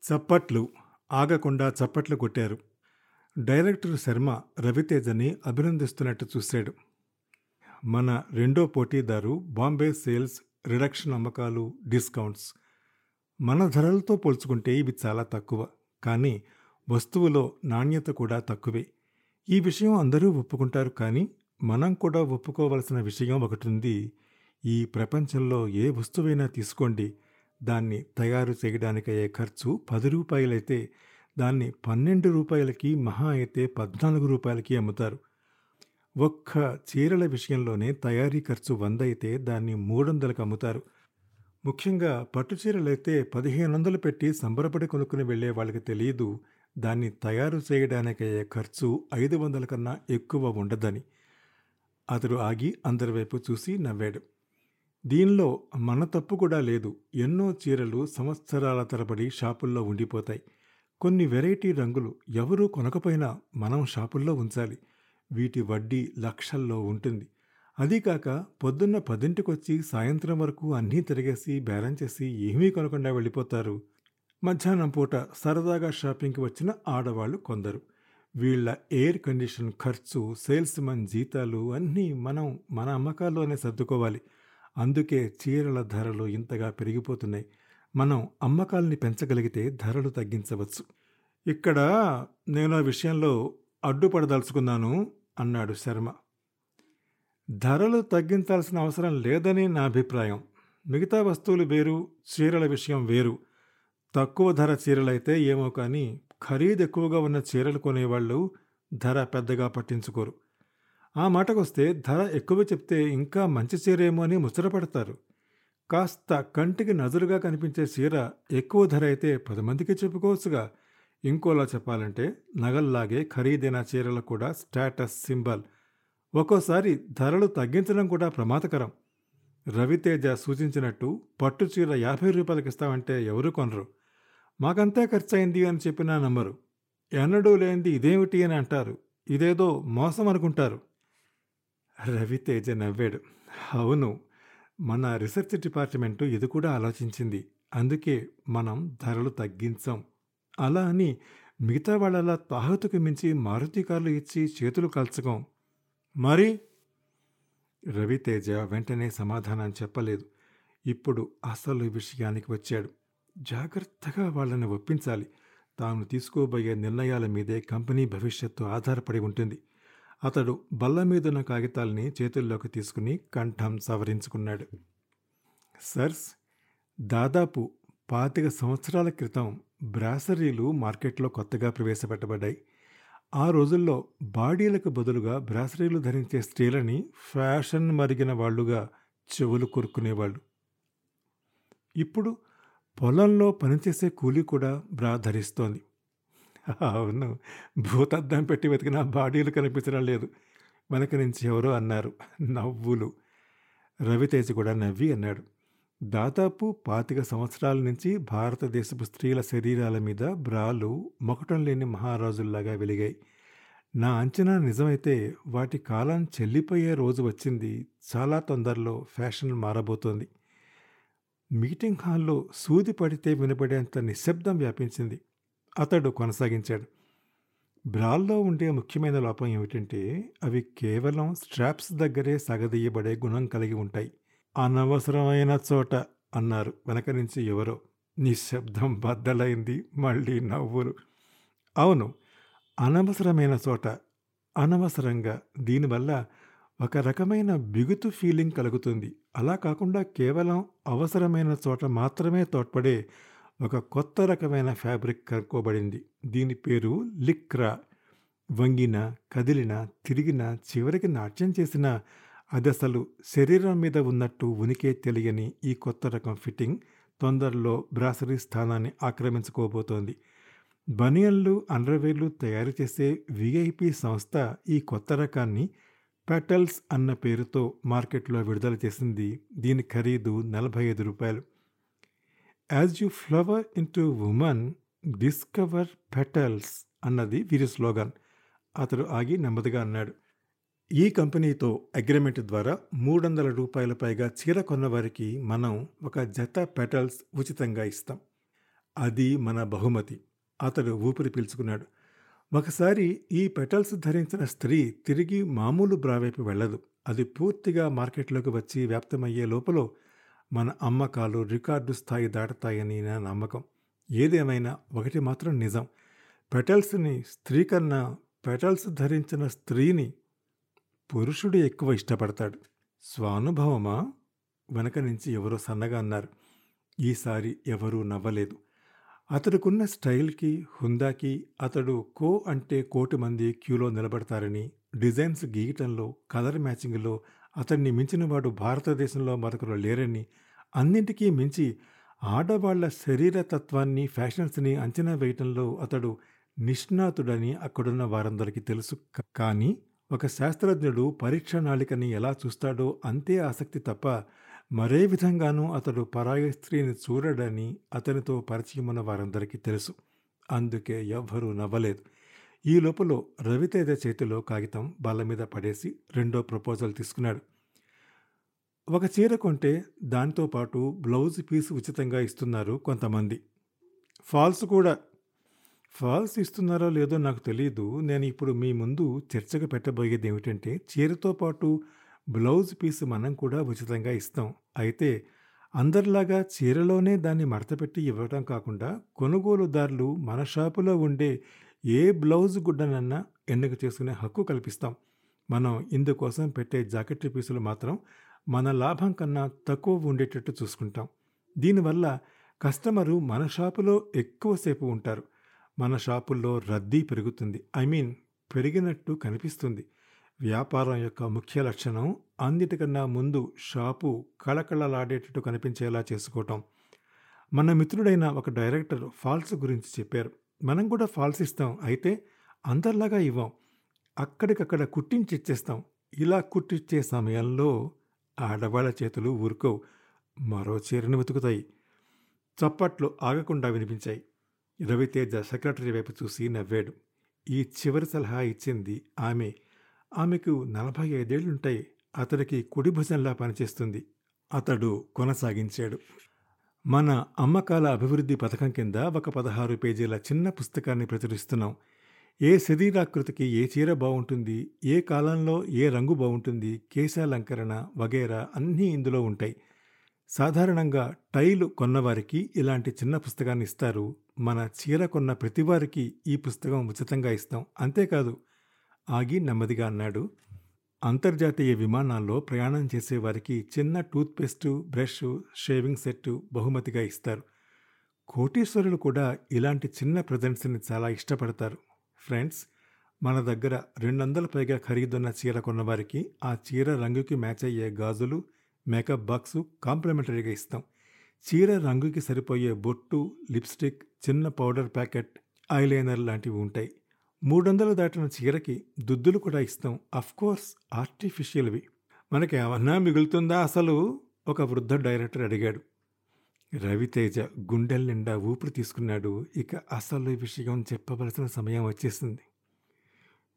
చప్పట్లు ఆగకుండా చప్పట్లు కొట్టారు. డైరెక్టర్ శర్మ రవితేజని అభినందిస్తున్నట్టు చూశాడు. మన రెండో పోటీదారు బాంబే సేల్స్ రిడక్షన్ అమ్మకాలు డిస్కౌంట్స్. మన ధరలతో పోల్చుకుంటే ఇవి చాలా తక్కువ. కానీ వస్తువులో నాణ్యత కూడా తక్కువే. ఈ విషయం అందరూ ఒప్పుకుంటారు కానీ మనం కూడా ఒప్పుకోవలసిన విషయం ఒకటి ఉంది. ఈ ప్రపంచంలో ఏ వస్తువైనా తీసుకోండి. దాన్ని తయారు చేయడానికయ్యే ఖర్చు పది రూపాయలైతే దాన్ని పన్నెండు రూపాయలకి మహా అయితే పద్నాలుగు రూపాయలకి అమ్ముతారు. ఒక్క చీరల విషయంలోనే తయారీ ఖర్చు వంద అయితే దాన్ని మూడు వందలకు అమ్ముతారు. ముఖ్యంగా పట్టు చీరలైతే పదిహేను వందలు పెట్టి సంబరపడి కొనుక్కుని వెళ్ళే వాళ్ళకి తెలియదు దాన్ని తయారు చేయడానికయ్యే ఖర్చు ఐదు వందల కన్నా ఎక్కువ ఉండదని. అతడు ఆగి అందరి వైపు చూసి నవ్వాడు. దీనిలో మన తప్పు కూడా లేదు. ఎన్నో చీరలు సంవత్సరాల తరబడి షాపుల్లో ఉండిపోతాయి. కొన్ని వెరైటీ రంగులు ఎవరూ కొనకపోయినా మనం షాపుల్లో ఉంచాలి. వీటి వడ్డీ లక్షల్లో ఉంటుంది. అదీకాక పొద్దున్న పదింటికొచ్చి సాయంత్రం వరకు అన్నీ తిరిగేసి బేరం చేసి ఏమీ కొనకుండా వెళ్ళిపోతారు. మధ్యాహ్నం పూట సరదాగా షాపింగ్కి వచ్చిన ఆడవాళ్ళు కొందరు. వీళ్ళ ఎయిర్ కండిషన్ ఖర్చు సేల్స్మన్ జీతాలు అన్నీ మనం మన అమ్మకాల్లోనే సర్దుకోవాలి. అందుకే చీరల ధరలు ఇంతగా పెరిగిపోతున్నాయి. మనం అమ్మకాల్ని పెంచగలిగితే ధరలు తగ్గించవచ్చు. ఇక్కడ నేను ఆ విషయంలో అడ్డుపడదలుచుకున్నాను అన్నాడు శర్మ. ధరలు తగ్గించాల్సిన అవసరం లేదని నా అభిప్రాయం. మిగతా వస్తువులు వేరు చీరల విషయం వేరు. తక్కువ ధర చీరలైతే ఏమో కానీ ఖరీదు ఎక్కువగా ఉన్న చీరలు కొనేవాళ్ళు ధర పెద్దగా పట్టించుకోరు. ఆ మాటకొస్తే ధర ఎక్కువ చెప్తే ఇంకా మంచి చీరేమో అని ముచ్చటపడతారు. కాస్త కంటికి నజరుగా కనిపించే చీర ఎక్కువ ధర అయితే పది మందికి చెప్పుకోవచ్చుగా. ఇంకోలా చెప్పాలంటే నగల్లాగే ఖరీదైన చీరలు కూడా స్టేటస్ సింబల్. ఒక్కోసారి ధరలు తగ్గించడం కూడా ప్రమాదకరం. రవితేజ సూచించినట్టు పట్టు చీర యాభై రూపాయలకి ఇస్తామంటే ఎవరు కొనరు. మాకంతా ఖర్చయింది అని చెప్పినా నమ్మరు. ఎన్నడూ లేనిది ఇదేమిటి అని అంటారు. ఇదేదో మోసం అనుకుంటారు. రవితేజ నవ్వాడు. అవును మన రీసెర్చ్ డిపార్ట్మెంటు ఇది కూడా ఆలోచించింది. అందుకే మనం ధరలు తగ్గించాం. అలా అని మిగతా వాళ్ళలా తాహతుకు మించి మారుతి కార్లు ఇచ్చి చేతులు కాల్చకం. మరి? రవితేజ వెంటనే సమాధానం చెప్పలేదు. ఇప్పుడు అసలు విషయానికి వచ్చాడు. జాగ్రత్తగా వాళ్ళని ఒప్పించాలి. తాను తీసుకోబోయే నిర్ణయాల మీదే కంపెనీ భవిష్యత్తు ఆధారపడి ఉంటుంది. అతడు బల్ల మీదున్న కాగితాల్ని చేతుల్లోకి తీసుకుని కంఠం సవరించుకున్నాడు. సర్స్ దాదాపు పాతిక సంవత్సరాల క్రితం బ్రాసరీలు మార్కెట్లో కొత్తగా ప్రవేశపెట్టబడ్డాయి. ఆ రోజుల్లో బాడీలకు బదులుగా బ్రాసరీలు ధరించే స్త్రీలని ఫ్యాషన్ మరిగిన వాళ్ళుగా చెవులు కొరుక్కునేవాళ్ళు. ఇప్పుడు పొలంలో పనిచేసే కూలీ కూడా బ్రా ధరిస్తోంది. అవును. భూతద్దం పెట్టి వెతికిన బాడీలు కనిపించడం లేదు. వెనక నుంచి ఎవరో అన్నారు. నవ్వులు. రవితేజ కూడా నవ్వి అన్నాడు. దాదాపు పాతిక సంవత్సరాల నుంచి భారతదేశపు స్త్రీల శరీరాల మీద బ్రాలు మొకటం లేని మహారాజుల్లాగా వెలిగాయి. నా అంచనా నిజమైతే వాటి కాలం చెల్లిపోయే రోజు వచ్చింది. చాలా తొందరలో ఫ్యాషన్ మారబోతోంది. మీటింగ్ హాల్లో సూది పడితే వినపడేంత నిశ్శబ్దం వ్యాపించింది. అతడు కొనసాగించాడు. బ్రాల్లో ఉండే ముఖ్యమైన లోపం ఏమిటంటే అవి కేవలం స్ట్రాప్స్ దగ్గరే సగదీయబడే గుణం కలిగి ఉంటాయి. అనవసరమైన చోట అన్నారు. వెనక నుంచి ఎవరో. నిశ్శబ్దం బద్దలైంది. మళ్ళీ నవ్వులు అవును అనవసరమైన చోట అనవసరంగా. దీనివల్ల ఒక రకమైన బిగుతు ఫీలింగ్ కలుగుతుంది. అలా కాకుండా కేవలం అవసరమైన చోట మాత్రమే తోడ్పడే ఒక కొత్త రకమైన ఫ్యాబ్రిక్ కనుక్కోబడింది. దీని పేరు లిక్రా. వంగిన కదిలిన తిరిగిన చివరికి నాట్యం చేసిన అదసలు శరీరం మీద ఉన్నట్టు ఉనికే తెలియని ఈ కొత్త రకం ఫిట్టింగ్ తొందరలో బ్రాసరీ స్థానాన్ని ఆక్రమించుకోబోతోంది. బనియన్లు అండర్వేర్లు తయారు చేసే విఐపి సంస్థ ఈ కొత్త రకాన్ని పెటల్స్ అన్న పేరుతో మార్కెట్లో విడుదల చేసింది. దీని ఖరీదు నలభై ఐదు రూపాయలు. As you flower into woman discover petals అన్నది వీరి స్లోగన్. అతడు ఆగి నెమ్మదిగా అన్నాడు ఈ కంపెనీతో అగ్రిమెంట్ ద్వారా మూడు వందల రూపాయల పైగా చీర కొన్నవారికి మనం ఒక జత పెటల్స్ ఉచితంగా ఇస్తాం. అది మన బహుమతి. అతడు ఊపిరి పీల్చుకున్నాడు ఒకసారి ఈ పెటల్స్ ధరించిన స్త్రీ తిరిగి మామూలు బ్రా వైపు వెళ్ళదు. అది పూర్తిగా మార్కెట్లోకి వచ్చి వ్యాప్తమయ్యే లోపల మన అమ్మకాలు రికార్డు స్థాయి దాటుతాయని నా నమ్మకం. ఏదేమైనా ఒకటి మాత్రం నిజం. పెటల్స్ని స్త్రీ కన్నా పెటల్స్ ధరించిన స్త్రీని పురుషుడు ఎక్కువ ఇష్టపడతాడు. స్వానుభవమా? వెనక నుంచి ఎవరో సన్నగా అన్నారు. ఈసారి ఎవరూ నవ్వలేదు. అతడుకున్న స్టైల్కి హుందాకి అతడు కో అంటే కోటి మంది క్యూలో నిలబడతారని డిజైన్స్ గీయటంలో కలర్ మ్యాచింగ్లో అతన్ని మించినవాడు భారతదేశంలో మరొకరు లేరని అన్నింటికీ మించి ఆడవాళ్ళ శరీర తత్వాన్ని ఫ్యాషన్స్ని అంచనా వేయటంలో అతడు నిష్ణాతుడని అక్కడున్న వారందరికీ తెలుసు. కానీ ఒక శాస్త్రజ్ఞుడు పరీక్ష నాళికని ఎలా చూస్తాడో అంతే ఆసక్తి తప్ప మరే విధంగానూ అతడు పరాయ స్త్రీని చూడడని అతనితో పరిచయం ఉన్న వారందరికీ తెలుసు. అందుకే ఎవ్వరూ నవ్వలేదు. ఈ లోపల రవితేజ చేతిలో కాగితం బల్ల మీద పడేసి రెండో ప్రపోజల్ తీసుకున్నాడు. ఒక చీర కొంటే దాంతో పాటు బ్లౌజ్ పీస్ ఉచితంగా ఇస్తున్నారు కొంతమంది. ఫాల్స్ కూడా. ఫాల్స్ ఇస్తున్నారో లేదో నాకు తెలియదు నేను ఇప్పుడు మీ ముందు చర్చకు పెట్టబోయేది ఏమిటంటే చీరతో పాటు బ్లౌజ్ పీస్ మనం కూడా ఉచితంగా ఇస్తాం. అయితే అందరిలాగా చీరలోనే దాన్ని మడతపెట్టి ఇవ్వడం కాకుండా కొనుగోలుదారులు మన షాపులో ఉండే ఏ బ్లౌజ్ గుడ్డనన్నా ఎన్నిక చేసుకునే హక్కు కల్పిస్తాం. మనం ఇందుకోసం పెట్టే జాకెట్ పీసులు మాత్రం మన లాభం కన్నా తక్కువ ఉండేటట్టు చూసుకుంటాం. దీనివల్ల కస్టమరు మన షాపులో ఎక్కువసేపు ఉంటారు. మన షాపుల్లో రద్దీ పెరుగుతుంది. ఐ మీన్ పెరిగినట్టు కనిపిస్తుంది. వ్యాపారం యొక్క ముఖ్య లక్షణం అన్నిటికన్నా ముందు షాపు కళకళలాడేటట్టు కనిపించేలా చేసుకోవటం. మన మిత్రుడైన ఒక డైరెక్టర్ ఫాల్స్ గురించి చెప్పారు. మనం కూడా ఫాల్స్ ఇస్తాం. అయితే అందరిలాగా ఇవ్వం. అక్కడికక్కడ కుట్టించి ఇచ్చేస్తాం. ఇలా కుట్టిచ్చే సమయంలో ఆడవాళ్ళ చేతులు ఊరుకోవు. మరో చీరను వెతుకుతాయి. చప్పట్లు ఆగకుండా వినిపించాయి. రవితేజ సెక్రటరీ వైపు చూసి నవ్వాడు. ఈ చివరి సలహా ఇచ్చింది ఆమె. ఆమెకు నలభై ఐదేళ్ళుంటాయి. అతడికి కుడి భుజంలా పనిచేస్తుంది. అతడు కొనసాగించాడు. మన అమ్మకాల అభివృద్ధి పథకం కింద ఒక పదహారు పేజీల చిన్న పుస్తకాన్ని ప్రచురిస్తున్నాం. ఏ శరీరాకృతికి ఏ చీర బాగుంటుంది ఏ కాలంలో ఏ రంగు బాగుంటుంది కేశాలంకరణ వగేరా అన్నీ ఇందులో ఉంటాయి. సాధారణంగా టైలు కొన్నవారికి ఇలాంటి చిన్న పుస్తకాన్ని ఇస్తారు. మన చీర కొన్న ప్రతివారికి ఈ పుస్తకం ఉచితంగా ఇస్తాం. అంతేకాదు ఆగి నెమ్మదిగా అన్నాడు అంతర్జాతీయ విమానాల్లో ప్రయాణం చేసేవారికి చిన్న టూత్పేస్ట్ బ్రష్ షేవింగ్ సెట్ బహుమతిగా ఇస్తారు. కోటీశ్వరులు కూడా ఇలాంటి చిన్న ప్రజెంట్స్ని చాలా ఇష్టపడతారు. ఫ్రెండ్స్ మన దగ్గర రెండు వందల పైగా ఖరీదున్న చీర కొన్నవారికి ఆ చీర రంగుకి మ్యాచ్ అయ్యే గాజులు మేకప్ బాక్సు కాంప్లిమెంటరీగా ఇస్తాం. చీర రంగుకి సరిపోయే బొట్టు లిప్స్టిక్ చిన్న పౌడర్ ప్యాకెట్ ఐలైనర్ లాంటివి ఉంటాయి. మూడొందలు దాటిన చీరకి దుద్దులు కూడా ఇస్తాం. అఫ్కోర్స్ ఆర్టిఫిషియల్వి మనకి ఏమన్నా మిగులుతుందా? అసలు ఒక వృద్ధ డైరెక్టర్ అడిగాడు. రవితేజ గుండెల నిండా ఊపిరి తీసుకున్నాడు. ఇక అసలు విషయం చెప్పవలసిన సమయం వచ్చేసింది.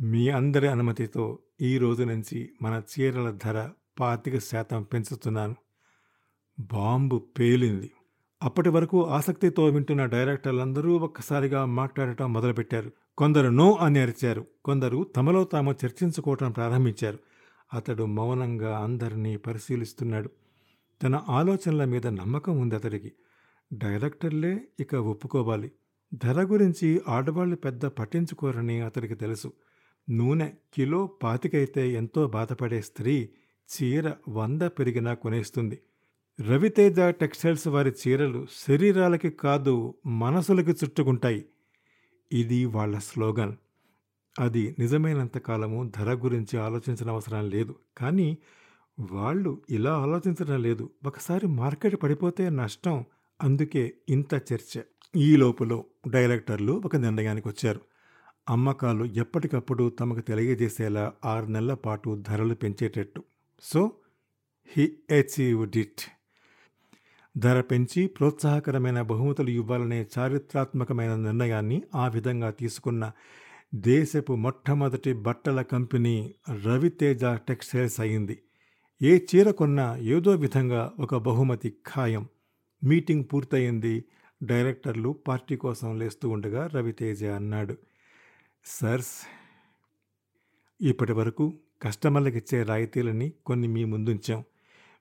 మీ అందరి అనుమతితో ఈ రోజు నుంచి మన చీరల ధర పాతిక శాతం పెంచుతున్నాను. బాంబు పేలింది. అప్పటి వరకు ఆసక్తితో వింటున్న డైరెక్టర్లందరూ ఒక్కసారిగా మాట్లాడటం మొదలుపెట్టారు. కొందరు నో అని అరిచారు. కొందరు తమలో తాము చర్చించుకోవటం ప్రారంభించారు. అతడు మౌనంగా అందరినీ పరిశీలిస్తున్నాడు. తన ఆలోచనల మీద నమ్మకం ఉంది అతడికి. డైరెక్టర్లే ఇక ఒప్పుకోవాలి. ధర గురించి ఆడవాళ్ళు పెద్ద పట్టించుకోరని అతడికి తెలుసు. నూనె కిలో పాతికైతే ఎంతో బాధపడే స్త్రీ చీర వంద పెరిగినా కొనేస్తుంది. రవితేజ టెక్స్టైల్స్ వారి చీరలు శరీరాలకి కాదు మనసులకి చుట్టుకుంటాయి. ఇది వాళ్ళ స్లోగన్. అది నిజమైనంత కాలము ధర గురించి ఆలోచించిన అవసరం లేదు. కానీ వాళ్ళు ఇలా ఆలోచించడం లేదు. ఒకసారి మార్కెట్ పడిపోతే నష్టం. అందుకే ఇంత చర్చ. ఈ లోపల డైరెక్టర్లు ఒక నిర్ణయానికి వచ్చారు. అమ్మకాలు ఎప్పటికప్పుడు తమకు తెలియజేసేలా ఆరు నెలల పాటు ధరలు పెంచేటట్టు. So he achieved it. ధర పెంచి ప్రోత్సాహకరమైన బహుమతులు ఇవ్వాలనే చారిత్రాత్మకమైన నిర్ణయాన్ని ఆ విధంగా తీసుకున్న దేశపు మొట్టమొదటి బట్టల కంపెనీ రవితేజ టెక్స్టైల్స్ అయింది. ఏ చీర కొన్నా ఏదో విధంగా ఒక బహుమతి ఖాయం. మీటింగ్ పూర్తయింది. డైరెక్టర్లు పార్టీ కోసం లేస్తూ ఉండగా రవితేజ అన్నాడు. సర్స్ ఇప్పటి వరకు కస్టమర్లకు ఇచ్చే రాయితీలని కొన్ని మీ ముందుంచాం.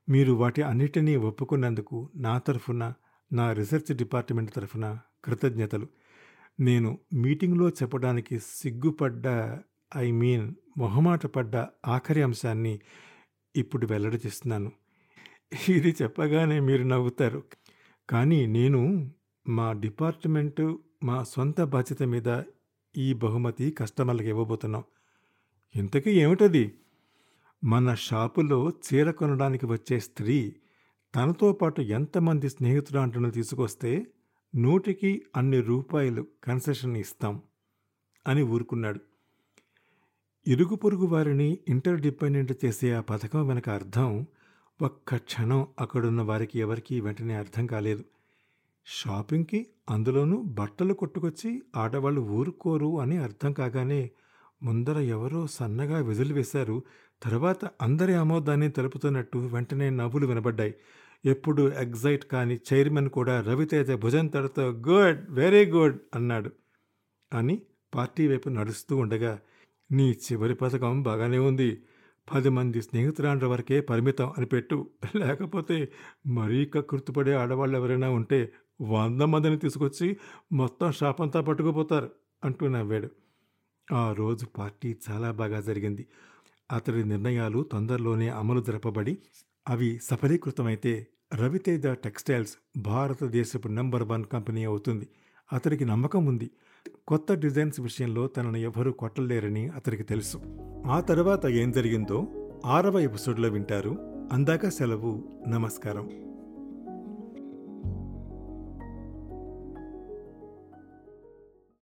మీరు వాటి అన్నిటినీ ఒప్పుకున్నందుకు నా తరఫున నా రీసెర్చ్ డిపార్ట్మెంట్ తరఫున కృతజ్ఞతలు. నేను మీటింగ్లో చెప్పడానికి సిగ్గుపడ్డ ఐ మీన్ మొహమాట పడ్డ ఆఖరి అంశాన్ని ఇప్పుడు వెల్లడి చేస్తున్నాను. ఇది చెప్పగానే మీరు నవ్వుతారు. కానీ నేను మా డిపార్ట్మెంటు మా సొంత బాధ్యత మీద ఈ బహుమతి కస్టమర్లకు ఇవ్వబోతున్నాం. ఇంతకీ ఏమిటది? మన షాపులో చీర కొనడానికి వచ్చే స్త్రీ తనతో పాటు ఎంతమంది స్నేహితురాంటను తీసుకొస్తే నూటికి అన్ని రూపాయలు కన్సెషన్ ఇస్తాం అని ఊరుకున్నాడు. ఇరుగు పొరుగు వారిని ఇంటర్ డిపెండెంట్ చేసే ఆ పథకం వెనక అర్థం ఒక్క క్షణం అక్కడున్న వారికి ఎవరికీ వెంటనే అర్థం కాలేదు. షాపింగ్కి అందులోనూ బట్టలు కొట్టుకొచ్చి ఆడవాళ్ళు ఊరుకోరు అని అర్థం కాగానే ముందర ఎవరో సన్నగా విధులు వేశారు తర్వాత అందరి ఆమోదాన్ని తెలుపుతున్నట్టు వెంటనే నవ్వులు వినబడ్డాయి. ఎప్పుడు ఎగ్జైట్ కాని చైర్మన్ కూడా రవితేజ భుజం తడతో గుడ్ వెరీ గుడ్ అన్నాడు. అని పార్టీ వైపు నడుస్తూ ఉండగా నీ చివరి పథకం బాగానే ఉంది. పది మంది స్నేహితురాండ్ర వరకే పరిమితం అని పెట్టు. లేకపోతే మరీ కకృతిపడే ఆడవాళ్ళు ఎవరైనా ఉంటే వంద మందిని తీసుకొచ్చి మొత్తం షాపంతా పట్టుకుపోతారు అంటూ నవ్వాడు. ఆ రోజు పార్టీ చాలా బాగా జరిగింది. అతడి నిర్ణయాలు తొందరలోనే అమలు జరపబడి అవి సఫలీకృతమైతే రవితేజ టెక్స్టైల్స్ భారతదేశపు నెంబర్ వన్ కంపెనీ అవుతుంది. అతడికి నమ్మకం ఉంది. కొత్త డిజైన్స్ విషయంలో తనను ఎవరూ కొట్టలేరని అతడికి తెలుసు. ఆ తర్వాత ఏం జరిగిందో ఆరవ ఎపిసోడ్లో వింటారు. అందాక సెలవు. నమస్కారం.